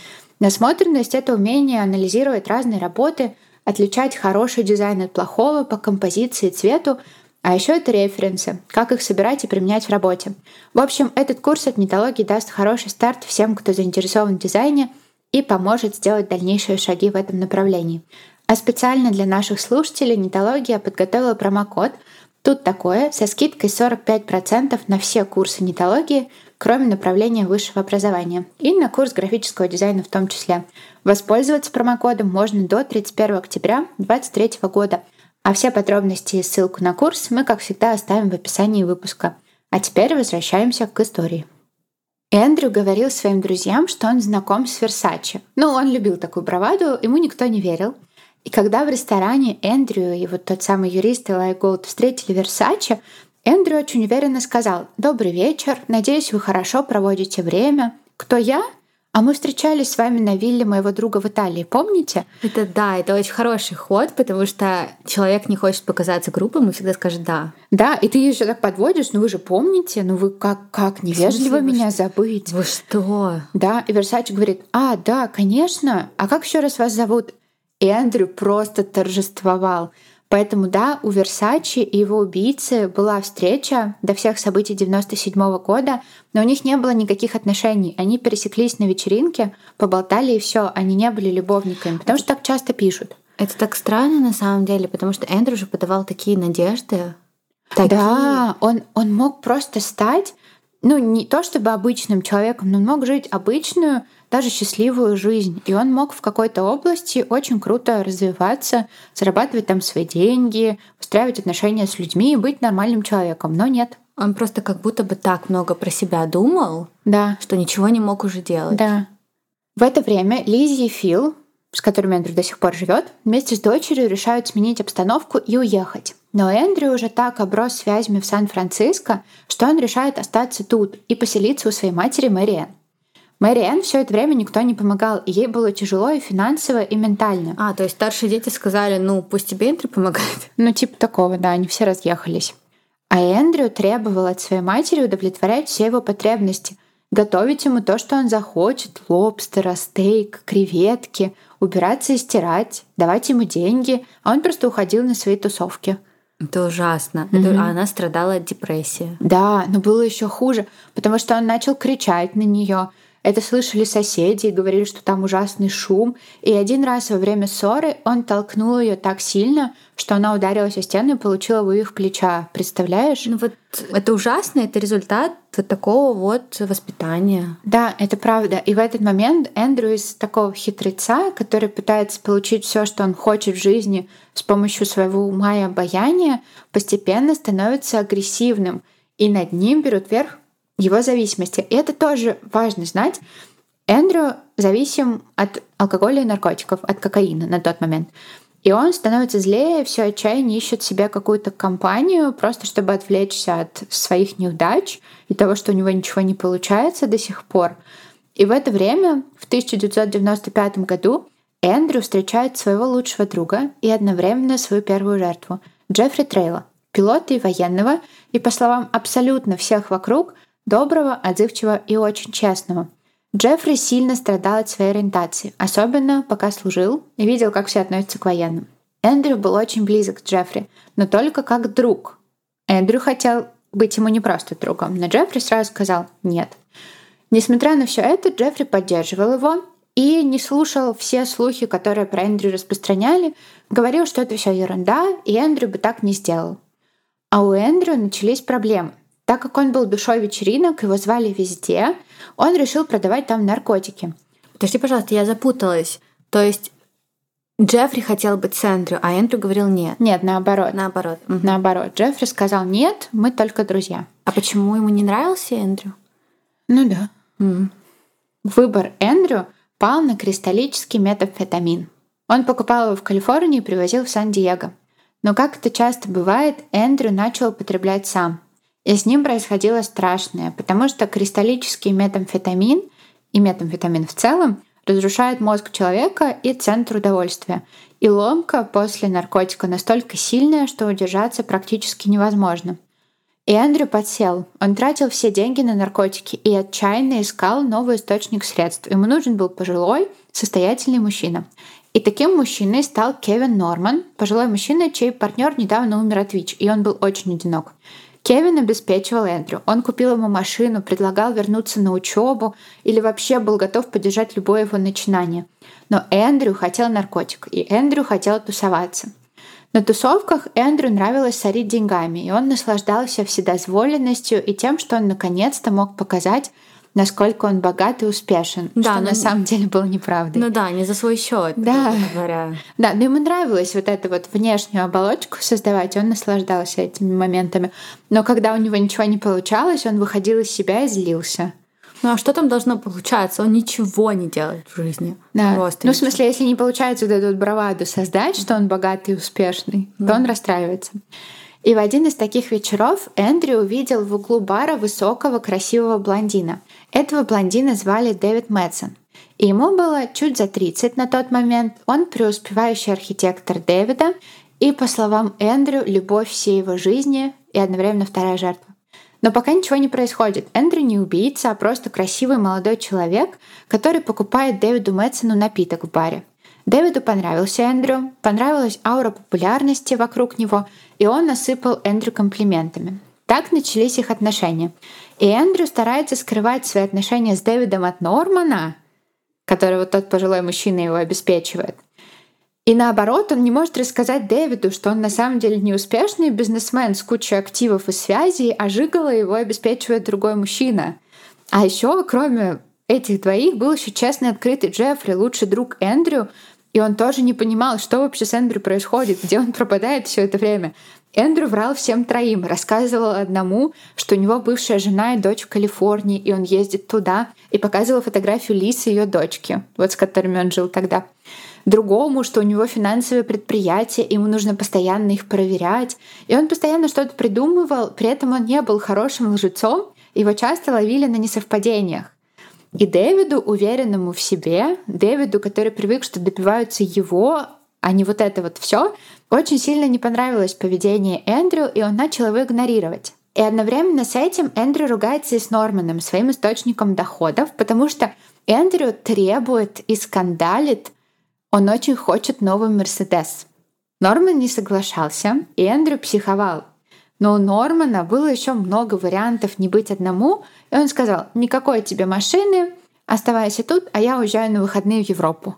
Насмотренность — это умение анализировать разные работы, отличать хороший дизайн от плохого по композиции цвету, а еще это референсы, как их собирать и применять в работе. В общем, этот курс от нетологии даст хороший старт всем, кто заинтересован в дизайне и поможет сделать дальнейшие шаги в этом направлении. А специально для наших слушателей нетология подготовила промокод «Тут такое» со скидкой 45% на все курсы нетологии — кроме направления высшего образования, и на курс графического дизайна в том числе. Воспользоваться промокодом можно до 31 октября 2023 года, а все подробности и ссылку на курс мы, как всегда, оставим в описании выпуска. А теперь возвращаемся к истории. Эндрю говорил своим друзьям, что он знаком с Версачи. Ну, он любил такую браваду, ему никто не верил. И когда в ресторане Эндрю и вот тот самый юрист Элай Голд встретили Версачи, Эндрю очень уверенно сказал «Добрый вечер, надеюсь, вы хорошо проводите время. Кто я?» А мы встречались с вами на вилле моего друга в Италии, помните? Это да, это очень хороший ход, потому что человек не хочет показаться группой, мы всегда скажет да. Да, и ты еще так подводишь, ну вы же помните, ну вы как, как невежливо смысле, меня вы забыть. Вы что? Да, и Версачи говорит, а, да, конечно, а как еще раз вас зовут? И Эндрю просто торжествовал. Поэтому да, у Версачи и его убийцы была встреча до всех событий 97 -го года, но у них не было никаких отношений. Они пересеклись на вечеринке, поболтали и все. Они не были любовниками, потому что так часто пишут. Это так странно на самом деле, потому что Эндрю же подавал такие надежды. Такие. Да, он, он мог просто стать, ну, не то чтобы обычным человеком, но он мог жить обычную, даже счастливую жизнь. И он мог в какой-то области очень круто развиваться, зарабатывать там свои деньги, устраивать отношения с людьми и быть нормальным человеком. Но нет. Он просто как будто бы так много про себя думал, да. что ничего не мог уже делать. Да. В это время Лизи и Фил, с которыми Эндрю до сих пор живет, вместе с дочерью решают сменить обстановку и уехать. Но Эндрю уже так оброс связями в Сан-Франциско, что он решает остаться тут и поселиться у своей матери Мэриэн. Мэри Энн все это время никто не помогал, и ей было тяжело и финансово, и ментально. А, то есть старшие дети сказали, ну, пусть тебе Эндрю помогает. Ну, типа такого, да, они все разъехались. А Эндрю требовал от своей матери удовлетворять все его потребности, готовить ему то, что он захочет, лобстера, стейк, креветки, убираться и стирать, давать ему деньги, а он просто уходил на свои тусовки. Это ужасно. Mm-hmm. Это, она страдала от депрессии. Да, но было еще хуже, потому что он начал кричать на нее, это слышали соседи и говорили, что там ужасный шум. И один раз во время ссоры он толкнул ее так сильно, что она ударилась о стену и получила вывих плеча. Представляешь? Ну вот это ужасно, это результат вот такого вот воспитания. Да, это правда. И в этот момент Эндрю из такого хитреца, который пытается получить все, что он хочет в жизни с помощью своего ума и обаяния, постепенно становится агрессивным. И над ним берут верх его зависимости. И это тоже важно знать. Эндрю зависим от алкоголя и наркотиков, от кокаина на тот момент. И он становится злее, все отчаяние ищет себе какую-то компанию, просто чтобы отвлечься от своих неудач и того, что у него ничего не получается до сих пор. И в это время, в 1995 году, Эндрю встречает своего лучшего друга и одновременно свою первую жертву — Джеффри Трейла, пилота и военного, и, по словам абсолютно всех вокруг, доброго, отзывчивого и очень честного. Джеффри сильно страдал от своей ориентации, особенно пока служил и видел, как все относятся к военным. Эндрю был очень близок к Джеффри, но только как друг. Эндрю хотел быть ему не просто другом, но Джеффри сразу сказал «нет». Несмотря на все это, Джеффри поддерживал его и не слушал все слухи, которые про Эндрю распространяли, говорил, что это все ерунда, и Эндрю бы так не сделал. А у Эндрю начались проблемы. Так как он был душой вечеринок, его звали везде, он решил продавать там наркотики. Подожди, пожалуйста, я запуталась. То есть Джеффри хотел быть с Эндрю, а Эндрю говорил нет. Нет, наоборот. Наоборот. Угу. Наоборот. Джеффри сказал нет, мы только друзья. А почему ему не нравился Эндрю? Ну да. Угу. Выбор Эндрю пал на кристаллический метамфетамин. Он покупал его в Калифорнии и привозил в Сан-Диего. Но, как это часто бывает, Эндрю начал употреблять сам. И с ним происходило страшное, потому что кристаллический метамфетамин и метамфетамин в целом разрушает мозг человека и центр удовольствия. И ломка после наркотика настолько сильная, что удержаться практически невозможно – и Эндрю подсел. Он тратил все деньги на наркотики и отчаянно искал новый источник средств. Ему нужен был пожилой, состоятельный мужчина. И таким мужчиной стал Кевин Норман, пожилой мужчина, чей партнер недавно умер от ВИЧ, и он был очень одинок. Кевин обеспечивал Эндрю. Он купил ему машину, предлагал вернуться на учебу или вообще был готов поддержать любое его начинание. Но Эндрю хотел наркотик, и Эндрю хотел тусоваться. На тусовках Эндрю нравилось сорить деньгами, и он наслаждался вседозволенностью и тем, что он наконец-то мог показать, насколько он богат и успешен, да, что но... на самом деле было неправдой. Ну да, не за свой счет, да. говоря. Да, но ему нравилось вот эту вот внешнюю оболочку создавать, он наслаждался этими моментами. Но когда у него ничего не получалось, он выходил из себя и злился. Ну а что там должно получаться? Он ничего не делает в жизни. Да. Просто ну, ничего. в смысле, если не получается вот эту браваду создать, что он богатый и успешный, mm. то он расстраивается. И в один из таких вечеров Эндрю увидел в углу бара высокого, красивого блондина. Этого блондина звали Дэвид Мэтсон. И ему было чуть за 30 на тот момент. Он преуспевающий архитектор Дэвида и, по словам Эндрю, любовь всей его жизни и одновременно вторая жертва. Но пока ничего не происходит. Эндрю не убийца, а просто красивый молодой человек, который покупает Дэвиду Мэтсону напиток в баре. Дэвиду понравился Эндрю, понравилась аура популярности вокруг него, и он насыпал Эндрю комплиментами. Так начались их отношения. И Эндрю старается скрывать свои отношения с Дэвидом от Нормана, который вот тот пожилой мужчина его обеспечивает – и наоборот, он не может рассказать Дэвиду, что он на самом деле не успешный бизнесмен с кучей активов и связей, а жигало его обеспечивает другой мужчина. А еще, кроме этих двоих, был еще честный открытый Джеффри, лучший друг Эндрю, и он тоже не понимал, что вообще с Эндрю происходит, где он пропадает все это время. Эндрю врал всем троим, рассказывал одному, что у него бывшая жена и дочь в Калифорнии, и он ездит туда, и показывал фотографию Лисы ее дочки, вот с которыми он жил тогда другому, что у него финансовые предприятия, ему нужно постоянно их проверять. И он постоянно что-то придумывал, при этом он не был хорошим лжецом, его часто ловили на несовпадениях. И Дэвиду, уверенному в себе, Дэвиду, который привык, что добиваются его, а не вот это вот все, очень сильно не понравилось поведение Эндрю, и он начал его игнорировать. И одновременно с этим Эндрю ругается и с Норманом, своим источником доходов, потому что Эндрю требует и скандалит он очень хочет новый Мерседес. Норман не соглашался, и Эндрю психовал. Но у Нормана было еще много вариантов не быть одному, и он сказал, никакой тебе машины, оставайся тут, а я уезжаю на выходные в Европу.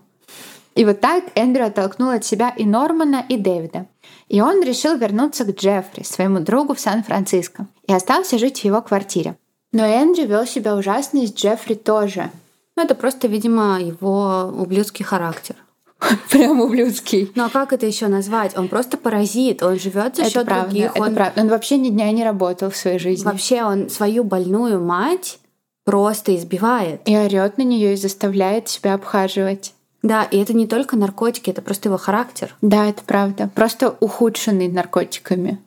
И вот так Эндрю оттолкнул от себя и Нормана, и Дэвида. И он решил вернуться к Джеффри, своему другу в Сан-Франциско, и остался жить в его квартире. Но Эндрю вел себя ужасно и с Джеффри тоже. Ну, это просто, видимо, его ублюдский характер. Прям ублюдский. Ну а как это еще назвать? Он просто паразит, он живет за счет других. Это он... правда. Он вообще ни дня не работал в своей жизни. Вообще он свою больную мать просто избивает. И орет на нее и заставляет себя обхаживать. Да, и это не только наркотики, это просто его характер. Да, это правда. Просто ухудшенный наркотиками.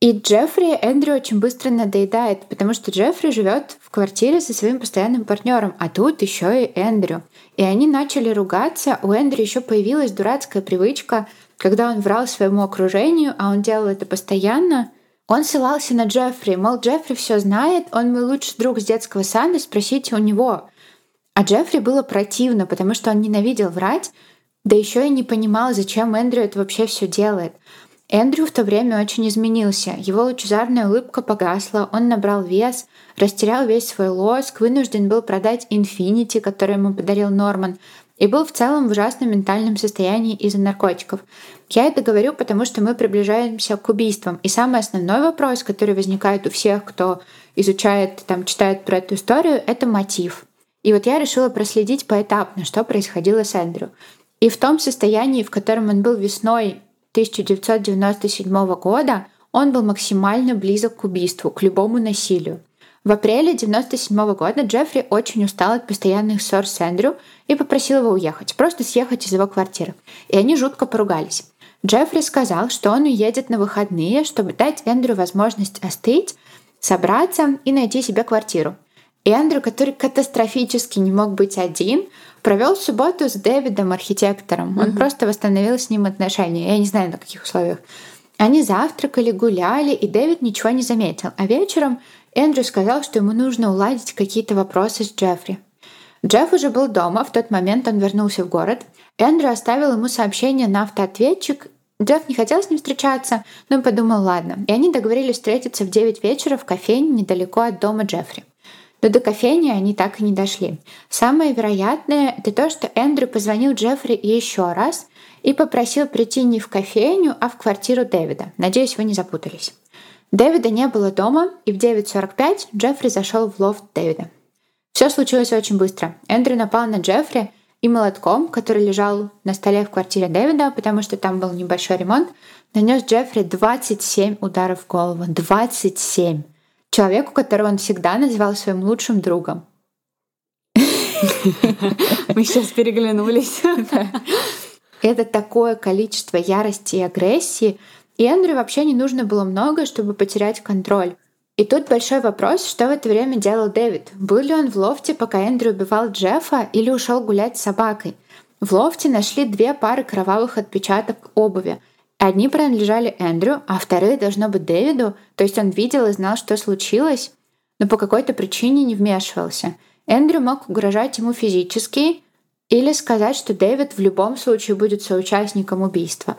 И Джеффри Эндрю очень быстро надоедает, потому что Джеффри живет в квартире со своим постоянным партнером, а тут еще и Эндрю. И они начали ругаться. У Эндрю еще появилась дурацкая привычка, когда он врал своему окружению, а он делал это постоянно, он ссылался на Джеффри, мол, Джеффри все знает, он мой лучший друг с детского сада, спросите у него. А Джеффри было противно, потому что он ненавидел врать, да еще и не понимал, зачем Эндрю это вообще все делает. Эндрю в то время очень изменился. Его лучезарная улыбка погасла, он набрал вес, растерял весь свой лоск, вынужден был продать Инфинити, который ему подарил Норман, и был в целом в ужасном ментальном состоянии из-за наркотиков. Я это говорю, потому что мы приближаемся к убийствам. И самый основной вопрос, который возникает у всех, кто изучает, там, читает про эту историю, это мотив. И вот я решила проследить поэтапно, что происходило с Эндрю. И в том состоянии, в котором он был весной 1997 года он был максимально близок к убийству, к любому насилию. В апреле 1997 года Джеффри очень устал от постоянных ссор с Эндрю и попросил его уехать, просто съехать из его квартиры. И они жутко поругались. Джеффри сказал, что он уедет на выходные, чтобы дать Эндрю возможность остыть, собраться и найти себе квартиру. И Эндрю, который катастрофически не мог быть один, провел субботу с Дэвидом, архитектором. Он mm-hmm. просто восстановил с ним отношения. Я не знаю, на каких условиях. Они завтракали, гуляли, и Дэвид ничего не заметил. А вечером Эндрю сказал, что ему нужно уладить какие-то вопросы с Джеффри. Джефф уже был дома, в тот момент он вернулся в город. Эндрю оставил ему сообщение на автоответчик. Джефф не хотел с ним встречаться, но подумал, ладно. И они договорились встретиться в 9 вечера в кофейне недалеко от дома Джеффри. Но до кофейни они так и не дошли. Самое вероятное — это то, что Эндрю позвонил Джеффри еще раз и попросил прийти не в кофейню, а в квартиру Дэвида. Надеюсь, вы не запутались. Дэвида не было дома, и в 9.45 Джеффри зашел в лофт Дэвида. Все случилось очень быстро. Эндрю напал на Джеффри и молотком, который лежал на столе в квартире Дэвида, потому что там был небольшой ремонт, нанес Джеффри 27 ударов в голову. 27! Человеку, которого он всегда называл своим лучшим другом. Мы сейчас переглянулись. Это такое количество ярости и агрессии. И Эндрю вообще не нужно было много, чтобы потерять контроль. И тут большой вопрос, что в это время делал Дэвид. Был ли он в лофте, пока Эндрю убивал Джеффа, или ушел гулять с собакой? В лофте нашли две пары кровавых отпечаток обуви. Одни принадлежали Эндрю, а вторые должно быть Дэвиду, то есть он видел и знал, что случилось, но по какой-то причине не вмешивался. Эндрю мог угрожать ему физически или сказать, что Дэвид в любом случае будет соучастником убийства.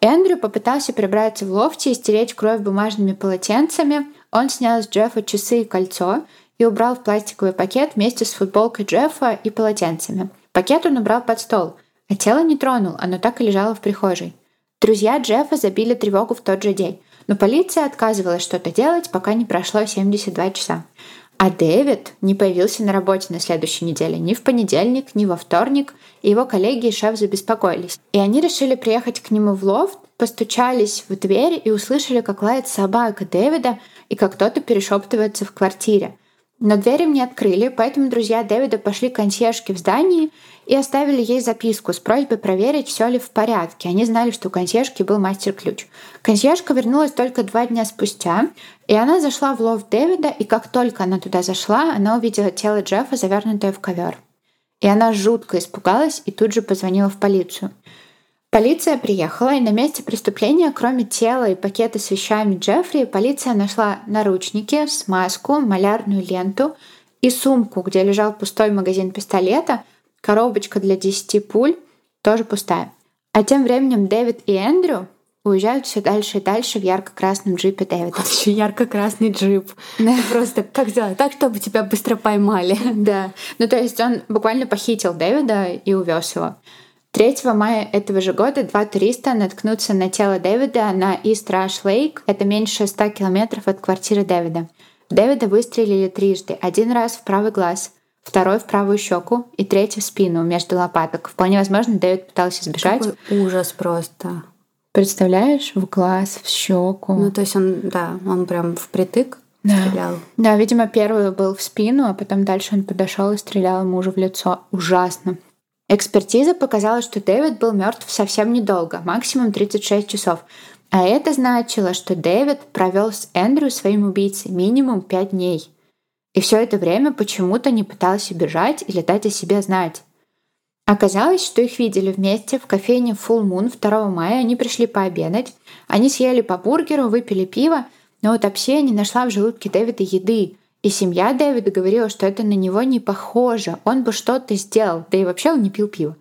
Эндрю попытался прибраться в лофте и стереть кровь бумажными полотенцами. Он снял с Джеффа часы и кольцо и убрал в пластиковый пакет вместе с футболкой Джеффа и полотенцами. Пакет он убрал под стол, а тело не тронул, оно так и лежало в прихожей. Друзья Джеффа забили тревогу в тот же день, но полиция отказывалась что-то делать, пока не прошло 72 часа. А Дэвид не появился на работе на следующей неделе ни в понедельник, ни во вторник, и его коллеги и шеф забеспокоились. И они решили приехать к нему в лофт, постучались в дверь и услышали, как лает собака Дэвида и как кто-то перешептывается в квартире. Но дверь им не открыли, поэтому друзья Дэвида пошли к консьержке в здании и оставили ей записку с просьбой проверить, все ли в порядке. Они знали, что у консьержки был мастер-ключ. Консьержка вернулась только два дня спустя, и она зашла в лофт Дэвида, и как только она туда зашла, она увидела тело Джеффа, завернутое в ковер. И она жутко испугалась и тут же позвонила в полицию. Полиция приехала, и на месте преступления, кроме тела и пакета с вещами Джеффри, полиция нашла наручники, смазку, малярную ленту и сумку, где лежал пустой магазин пистолета, коробочка для 10 пуль, тоже пустая. А тем временем Дэвид и Эндрю уезжают все дальше и дальше в ярко-красном джипе Дэвида. Вот еще ярко-красный джип. Да. Просто как сделать так, чтобы тебя быстро поймали. Да. Ну, то есть он буквально похитил Дэвида и увез его. 3 мая этого же года два туриста наткнутся на тело Дэвида на Ист Раш Лейк. Это меньше 100 километров от квартиры Дэвида. Дэвида выстрелили трижды. Один раз в правый глаз, второй в правую щеку и третий в спину между лопаток. Вполне возможно, Дэвид пытался сбежать. Какой ужас просто. Представляешь, в глаз, в щеку. Ну, то есть он, да, он прям впритык да. стрелял. Да, видимо, первый был в спину, а потом дальше он подошел и стрелял мужу в лицо. Ужасно. Экспертиза показала, что Дэвид был мертв совсем недолго, максимум 36 часов. А это значило, что Дэвид провел с Эндрю своим убийцей минимум 5 дней. И все это время почему-то не пытался убежать или дать о себе знать. Оказалось, что их видели вместе в кофейне Full Moon 2 мая. Они пришли пообедать. Они съели по бургеру, выпили пиво, но утопсия не нашла в желудке Дэвида еды. И семья Дэвида говорила, что это на него не похоже. Он бы что-то сделал. Да и вообще он не пил пиво.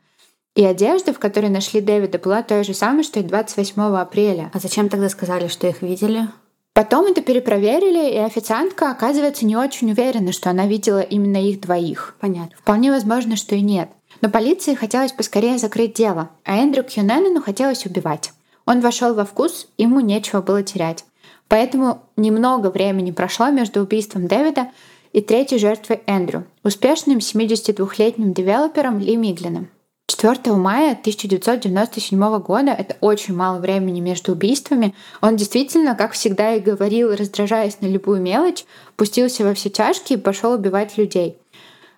И одежда, в которой нашли Дэвида, была той же самой, что и 28 апреля. А зачем тогда сказали, что их видели? Потом это перепроверили, и официантка, оказывается, не очень уверена, что она видела именно их двоих. Понятно. Вполне возможно, что и нет. Но полиции хотелось поскорее закрыть дело, а Эндрю Кьюненену хотелось убивать. Он вошел во вкус, ему нечего было терять. Поэтому немного времени прошло между убийством Дэвида и третьей жертвой Эндрю, успешным 72-летним девелопером Ли Миглином. 4 мая 1997 года, это очень мало времени между убийствами, он действительно, как всегда и говорил, раздражаясь на любую мелочь, пустился во все тяжкие и пошел убивать людей.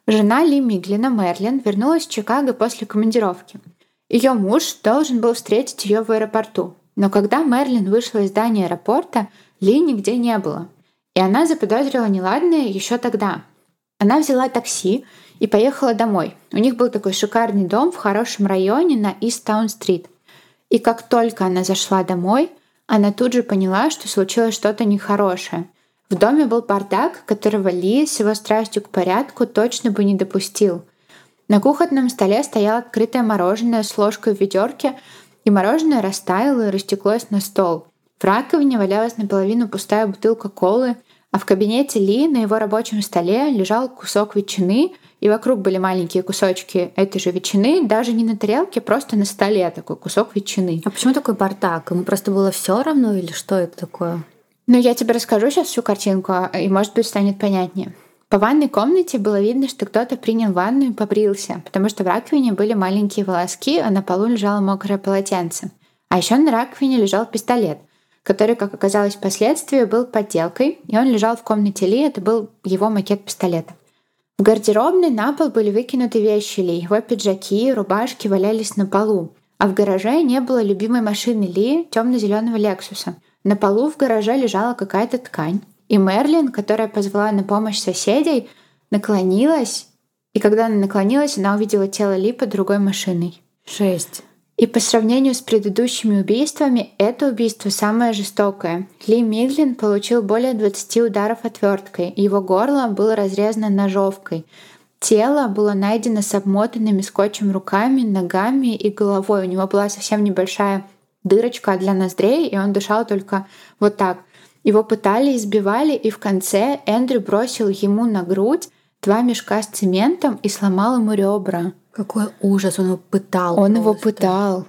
Жена Ли Миглина, Мерлин, вернулась в Чикаго после командировки. Ее муж должен был встретить ее в аэропорту. Но когда Мерлин вышла из здания аэропорта, Ли нигде не было. И она заподозрила неладное еще тогда. Она взяла такси и поехала домой. У них был такой шикарный дом в хорошем районе на Ист-Таун-стрит. И как только она зашла домой, она тут же поняла, что случилось что-то нехорошее – в доме был бардак, которого Ли с его страстью к порядку точно бы не допустил. На кухонном столе стояло открытое мороженое с ложкой в ведерке, и мороженое растаяло и растеклось на стол. В раковине валялась наполовину пустая бутылка колы, а в кабинете Ли на его рабочем столе лежал кусок ветчины, и вокруг были маленькие кусочки этой же ветчины, даже не на тарелке, просто на столе такой кусок ветчины. А почему такой бардак? Ему просто было все равно или что это такое? Ну, я тебе расскажу сейчас всю картинку, и, может быть, станет понятнее. По ванной комнате было видно, что кто-то принял ванну и побрился, потому что в раковине были маленькие волоски, а на полу лежало мокрое полотенце. А еще на раковине лежал пистолет, который, как оказалось впоследствии, был подделкой, и он лежал в комнате Ли, это был его макет пистолета. В гардеробной на пол были выкинуты вещи Ли, его пиджаки рубашки валялись на полу, а в гараже не было любимой машины Ли, темно-зеленого Лексуса — на полу в гараже лежала какая-то ткань. И Мерлин, которая позвала на помощь соседей, наклонилась, и когда она наклонилась, она увидела тело Ли под другой машиной. Шесть. И по сравнению с предыдущими убийствами, это убийство самое жестокое. Ли Миглин получил более 20 ударов отверткой, его горло было разрезано ножовкой. Тело было найдено с обмотанными скотчем руками, ногами и головой. У него была совсем небольшая дырочка для ноздрей, и он дышал только вот так. Его пытали, избивали, и в конце Эндрю бросил ему на грудь два мешка с цементом и сломал ему ребра. Какой ужас, он его пытал. Он просто. его пытал.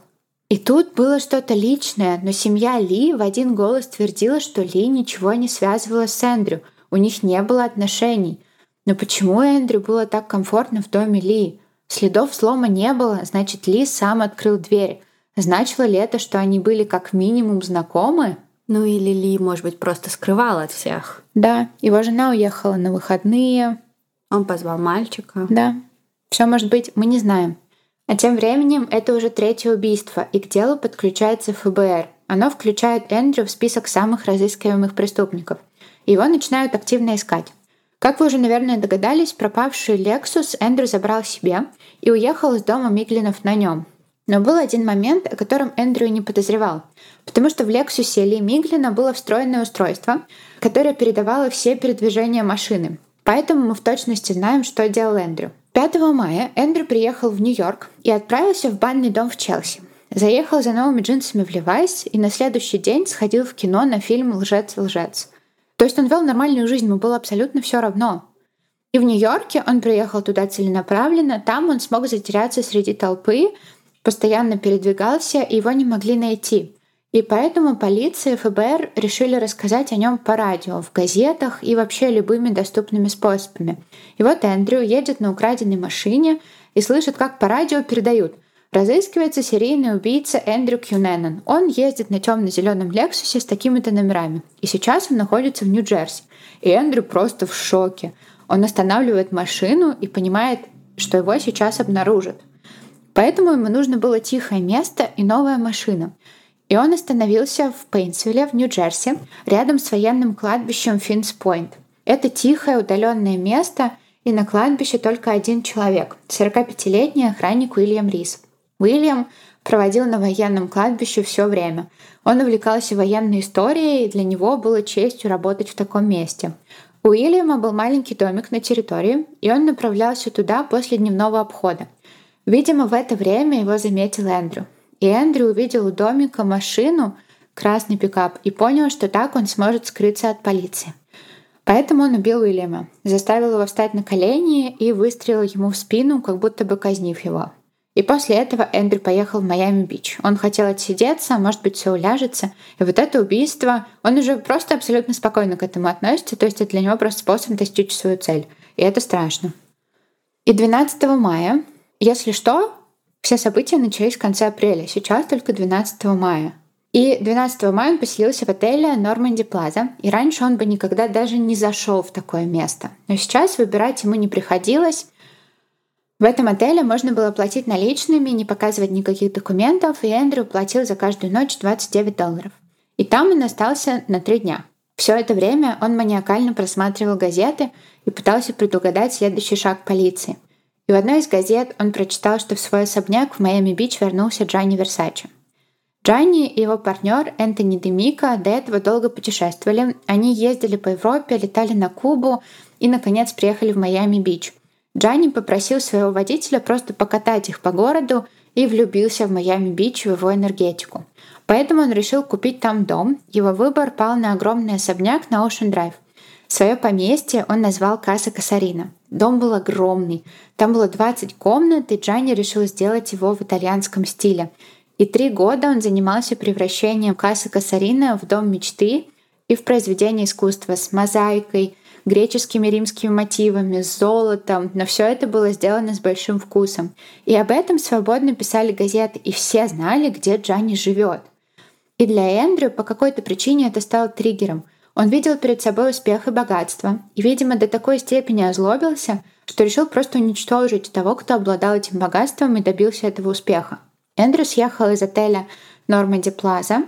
И тут было что-то личное, но семья Ли в один голос твердила, что Ли ничего не связывала с Эндрю, у них не было отношений. Но почему Эндрю было так комфортно в доме Ли? Следов слома не было, значит, Ли сам открыл дверь. Значило ли это, что они были как минимум знакомы? Ну или Ли, может быть, просто скрывал от всех. Да, его жена уехала на выходные. Он позвал мальчика. Да. Все может быть, мы не знаем. А тем временем это уже третье убийство, и к делу подключается ФБР. Оно включает Эндрю в список самых разыскиваемых преступников. Его начинают активно искать. Как вы уже, наверное, догадались, пропавший Lexus Эндрю забрал себе и уехал из дома Миглинов на нем. Но был один момент, о котором Эндрю не подозревал, потому что в Лексусе Ли Миглина было встроенное устройство, которое передавало все передвижения машины. Поэтому мы в точности знаем, что делал Эндрю. 5 мая Эндрю приехал в Нью-Йорк и отправился в банный дом в Челси. Заехал за новыми джинсами в Левайс и на следующий день сходил в кино на фильм «Лжец-лжец». То есть он вел нормальную жизнь, ему было абсолютно все равно. И в Нью-Йорке он приехал туда целенаправленно, там он смог затеряться среди толпы, постоянно передвигался, и его не могли найти. И поэтому полиция и ФБР решили рассказать о нем по радио, в газетах и вообще любыми доступными способами. И вот Эндрю едет на украденной машине и слышит, как по радио передают Разыскивается серийный убийца Эндрю Кьюненнон. Он ездит на темно-зеленом Лексусе с такими-то номерами. И сейчас он находится в Нью-Джерси. И Эндрю просто в шоке. Он останавливает машину и понимает, что его сейчас обнаружат. Поэтому ему нужно было тихое место и новая машина. И он остановился в Пейнсвилле, в Нью-Джерси, рядом с военным кладбищем Финс-Пойнт. Это тихое, удаленное место, и на кладбище только один человек — 45-летний охранник Уильям Рис. Уильям проводил на военном кладбище все время. Он увлекался военной историей, и для него было честью работать в таком месте. У Уильяма был маленький домик на территории, и он направлялся туда после дневного обхода. Видимо, в это время его заметил Эндрю. И Эндрю увидел у домика машину, красный пикап, и понял, что так он сможет скрыться от полиции. Поэтому он убил Уильяма, заставил его встать на колени и выстрелил ему в спину, как будто бы казнив его. И после этого Эндрю поехал в Майами-Бич. Он хотел отсидеться, может быть, все уляжется. И вот это убийство, он уже просто абсолютно спокойно к этому относится, то есть это для него просто способ достичь свою цель. И это страшно. И 12 мая, если что, все события начались в конце апреля, сейчас только 12 мая. И 12 мая он поселился в отеле Норманди Плаза, и раньше он бы никогда даже не зашел в такое место. Но сейчас выбирать ему не приходилось. В этом отеле можно было платить наличными, не показывать никаких документов, и Эндрю платил за каждую ночь 29 долларов. И там он остался на три дня. Все это время он маниакально просматривал газеты и пытался предугадать следующий шаг полиции. И в одной из газет он прочитал, что в свой особняк в Майами-Бич вернулся Джанни Версаче. Джанни и его партнер Энтони Д'Амико до этого долго путешествовали. Они ездили по Европе, летали на Кубу и, наконец, приехали в Майами-Бич. Джанни попросил своего водителя просто покатать их по городу и влюбился в Майами-Бич, в его энергетику. Поэтому он решил купить там дом. Его выбор пал на огромный особняк на Ocean Drive. Свое поместье он назвал Каса Касарина. Дом был огромный. Там было 20 комнат, и Джанни решил сделать его в итальянском стиле. И три года он занимался превращением Касса Касарина в дом мечты и в произведение искусства с мозаикой, греческими римскими мотивами, с золотом, но все это было сделано с большим вкусом. И об этом свободно писали газеты, и все знали, где Джанни живет. И для Эндрю по какой-то причине это стало триггером. Он видел перед собой успех и богатство, и, видимо, до такой степени озлобился, что решил просто уничтожить того, кто обладал этим богатством и добился этого успеха. Эндрю съехал из отеля Норманди Плаза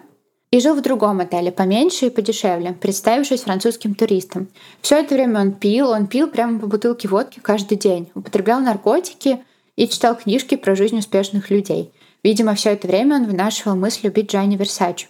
и жил в другом отеле, поменьше и подешевле, представившись французским туристом. Все это время он пил, он пил прямо по бутылке водки каждый день, употреблял наркотики и читал книжки про жизнь успешных людей. Видимо, все это время он вынашивал мысль любить Джанни Версачи.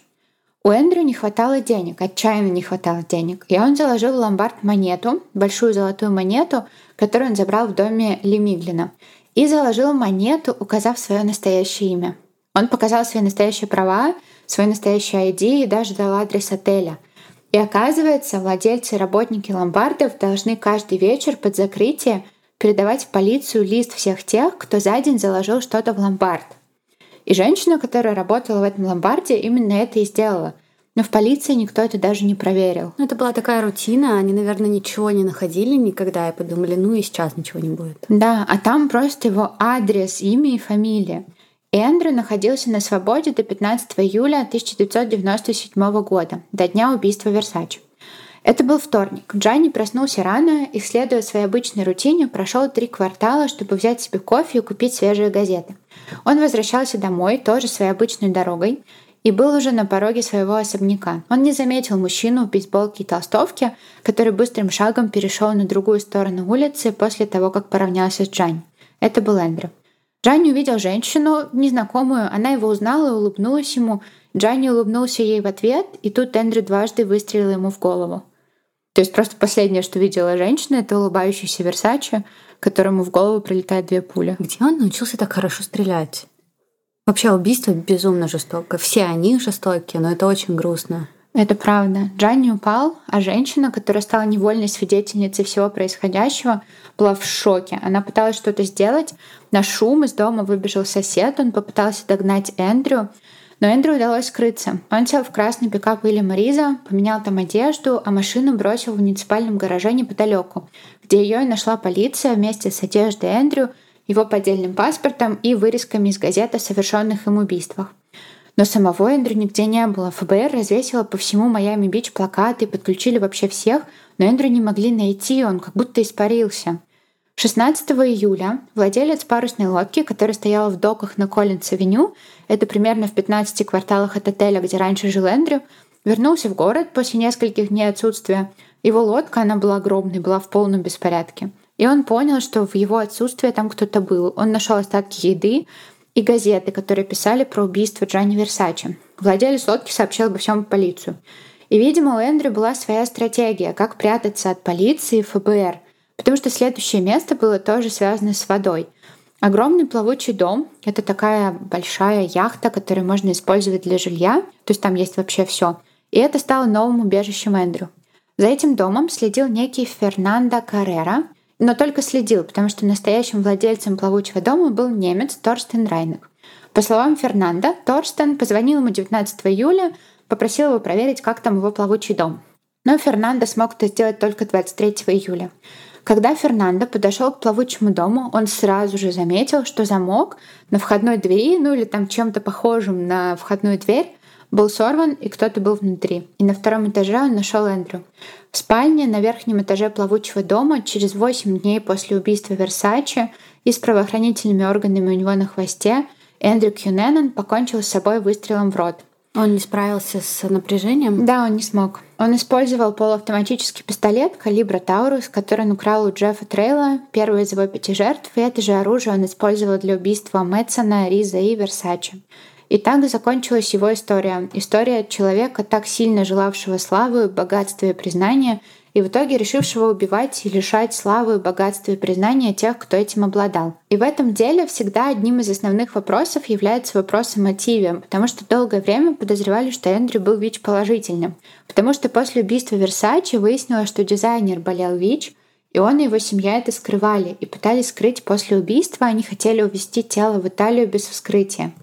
У Эндрю не хватало денег, отчаянно не хватало денег, и он заложил в ломбард монету, большую золотую монету, которую он забрал в доме Лемиглина и заложил монету, указав свое настоящее имя. Он показал свои настоящие права, свой настоящий ID и даже дал адрес отеля. И оказывается, владельцы и работники ломбардов должны каждый вечер под закрытие передавать в полицию лист всех тех, кто за день заложил что-то в ломбард. И женщина, которая работала в этом ломбарде, именно это и сделала. Но в полиции никто это даже не проверил. Ну, это была такая рутина, они, наверное, ничего не находили никогда и подумали, ну и сейчас ничего не будет. Да, а там просто его адрес, имя и фамилия. Эндрю находился на свободе до 15 июля 1997 года, до дня убийства Версачи. Это был вторник. Джанни проснулся рано и, следуя своей обычной рутине, прошел три квартала, чтобы взять себе кофе и купить свежие газеты. Он возвращался домой тоже своей обычной дорогой, и был уже на пороге своего особняка. Он не заметил мужчину в бейсболке и толстовке, который быстрым шагом перешел на другую сторону улицы после того, как поравнялся с Джань. Это был Эндрю. Джанни увидел женщину, незнакомую, она его узнала и улыбнулась ему. Джанни улыбнулся ей в ответ, и тут Эндрю дважды выстрелил ему в голову. То есть просто последнее, что видела женщина, это улыбающийся Версачи, которому в голову прилетают две пули. Где он научился так хорошо стрелять? Вообще убийство безумно жестоко. Все они жестокие, но это очень грустно. Это правда. Джанни упал, а женщина, которая стала невольной свидетельницей всего происходящего, была в шоке. Она пыталась что-то сделать. На шум из дома выбежал сосед, он попытался догнать Эндрю, но Эндрю удалось скрыться. Он сел в красный пикап Уильяма Риза, поменял там одежду, а машину бросил в муниципальном гараже неподалеку, где ее и нашла полиция вместе с одеждой Эндрю его поддельным паспортом и вырезками из газеты о совершенных им убийствах. Но самого Эндрю нигде не было. ФБР развесило по всему Майами-Бич плакаты, подключили вообще всех, но Эндрю не могли найти, он как будто испарился. 16 июля владелец парусной лодки, которая стояла в доках на Коллинс-авеню, это примерно в 15 кварталах от отеля, где раньше жил Эндрю, вернулся в город после нескольких дней отсутствия. Его лодка, она была огромной, была в полном беспорядке. И он понял, что в его отсутствие там кто-то был. Он нашел остатки еды и газеты, которые писали про убийство Джанни Версачи. Владелец лодки сообщил обо всем в полицию. И, видимо, у Эндрю была своя стратегия, как прятаться от полиции и ФБР. Потому что следующее место было тоже связано с водой. Огромный плавучий дом — это такая большая яхта, которую можно использовать для жилья, то есть там есть вообще все. И это стало новым убежищем Эндрю. За этим домом следил некий Фернандо Каррера, но только следил, потому что настоящим владельцем плавучего дома был немец Торстен Райнек. По словам Фернанда, Торстен позвонил ему 19 июля, попросил его проверить, как там его плавучий дом. Но Фернандо смог это сделать только 23 июля. Когда Фернандо подошел к плавучему дому, он сразу же заметил, что замок на входной двери, ну или там чем-то похожим на входную дверь, был сорван, и кто-то был внутри. И на втором этаже он нашел Эндрю. В спальне на верхнем этаже плавучего дома через 8 дней после убийства Версачи и с правоохранительными органами у него на хвосте Эндрю Кьюненнон покончил с собой выстрелом в рот. Он не справился с напряжением? Да, он не смог. Он использовал полуавтоматический пистолет калибра Таурус, который он украл у Джеффа Трейла, первой из его пяти жертв, и это же оружие он использовал для убийства Мэтсона, Риза и Версачи. И так закончилась его история. История человека, так сильно желавшего славы, богатства и признания, и в итоге решившего убивать и лишать славы, богатства и признания тех, кто этим обладал. И в этом деле всегда одним из основных вопросов является вопрос о мотиве, потому что долгое время подозревали, что Эндрю был ВИЧ положительным. Потому что после убийства Версачи выяснилось, что дизайнер болел ВИЧ, и он и его семья это скрывали и пытались скрыть после убийства, они хотели увезти тело в Италию без вскрытия.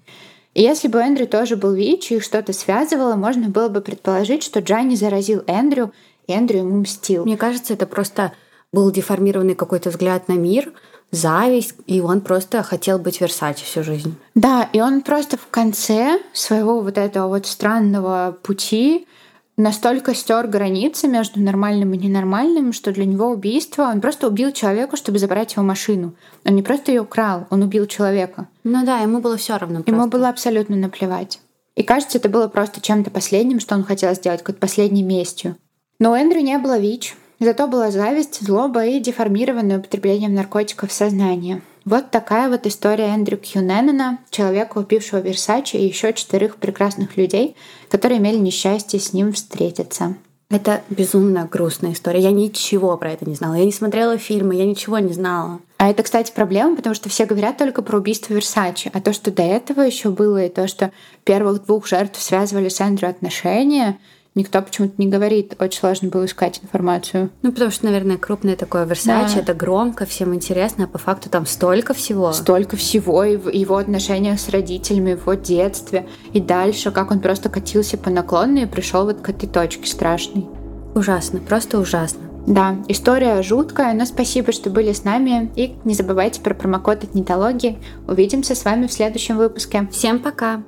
И если бы Эндрю тоже был ВИЧ и их что-то связывало, можно было бы предположить, что Джанни заразил Эндрю, и Эндрю ему мстил. Мне кажется, это просто был деформированный какой-то взгляд на мир, зависть, и он просто хотел быть Версаче всю жизнь. Да, и он просто в конце своего вот этого вот странного пути настолько стер границы между нормальным и ненормальным, что для него убийство... Он просто убил человека, чтобы забрать его машину. Он не просто ее украл, он убил человека. Ну да, ему было все равно. Просто. Ему было абсолютно наплевать. И кажется, это было просто чем-то последним, что он хотел сделать, как последней местью. Но у Эндрю не было ВИЧ, зато была зависть, злоба и деформированное употреблением наркотиков сознания. Вот такая вот история Эндрю Кьюненнона, человека, убившего Версачи и еще четырех прекрасных людей, которые имели несчастье с ним встретиться. Это безумно грустная история. Я ничего про это не знала. Я не смотрела фильмы, я ничего не знала. А это, кстати, проблема, потому что все говорят только про убийство Версачи. А то, что до этого еще было, и то, что первых двух жертв связывали с Эндрю отношения, никто почему-то не говорит. Очень сложно было искать информацию. Ну, потому что, наверное, крупное такое Версачи, да. это громко, всем интересно, а по факту там столько всего. Столько всего, и в его отношениях с родителями, в его детстве, и дальше, как он просто катился по наклонной и пришел вот к этой точке страшной. Ужасно, просто ужасно. Да, история жуткая, но спасибо, что были с нами. И не забывайте про промокод от Нитологии. Увидимся с вами в следующем выпуске. Всем пока!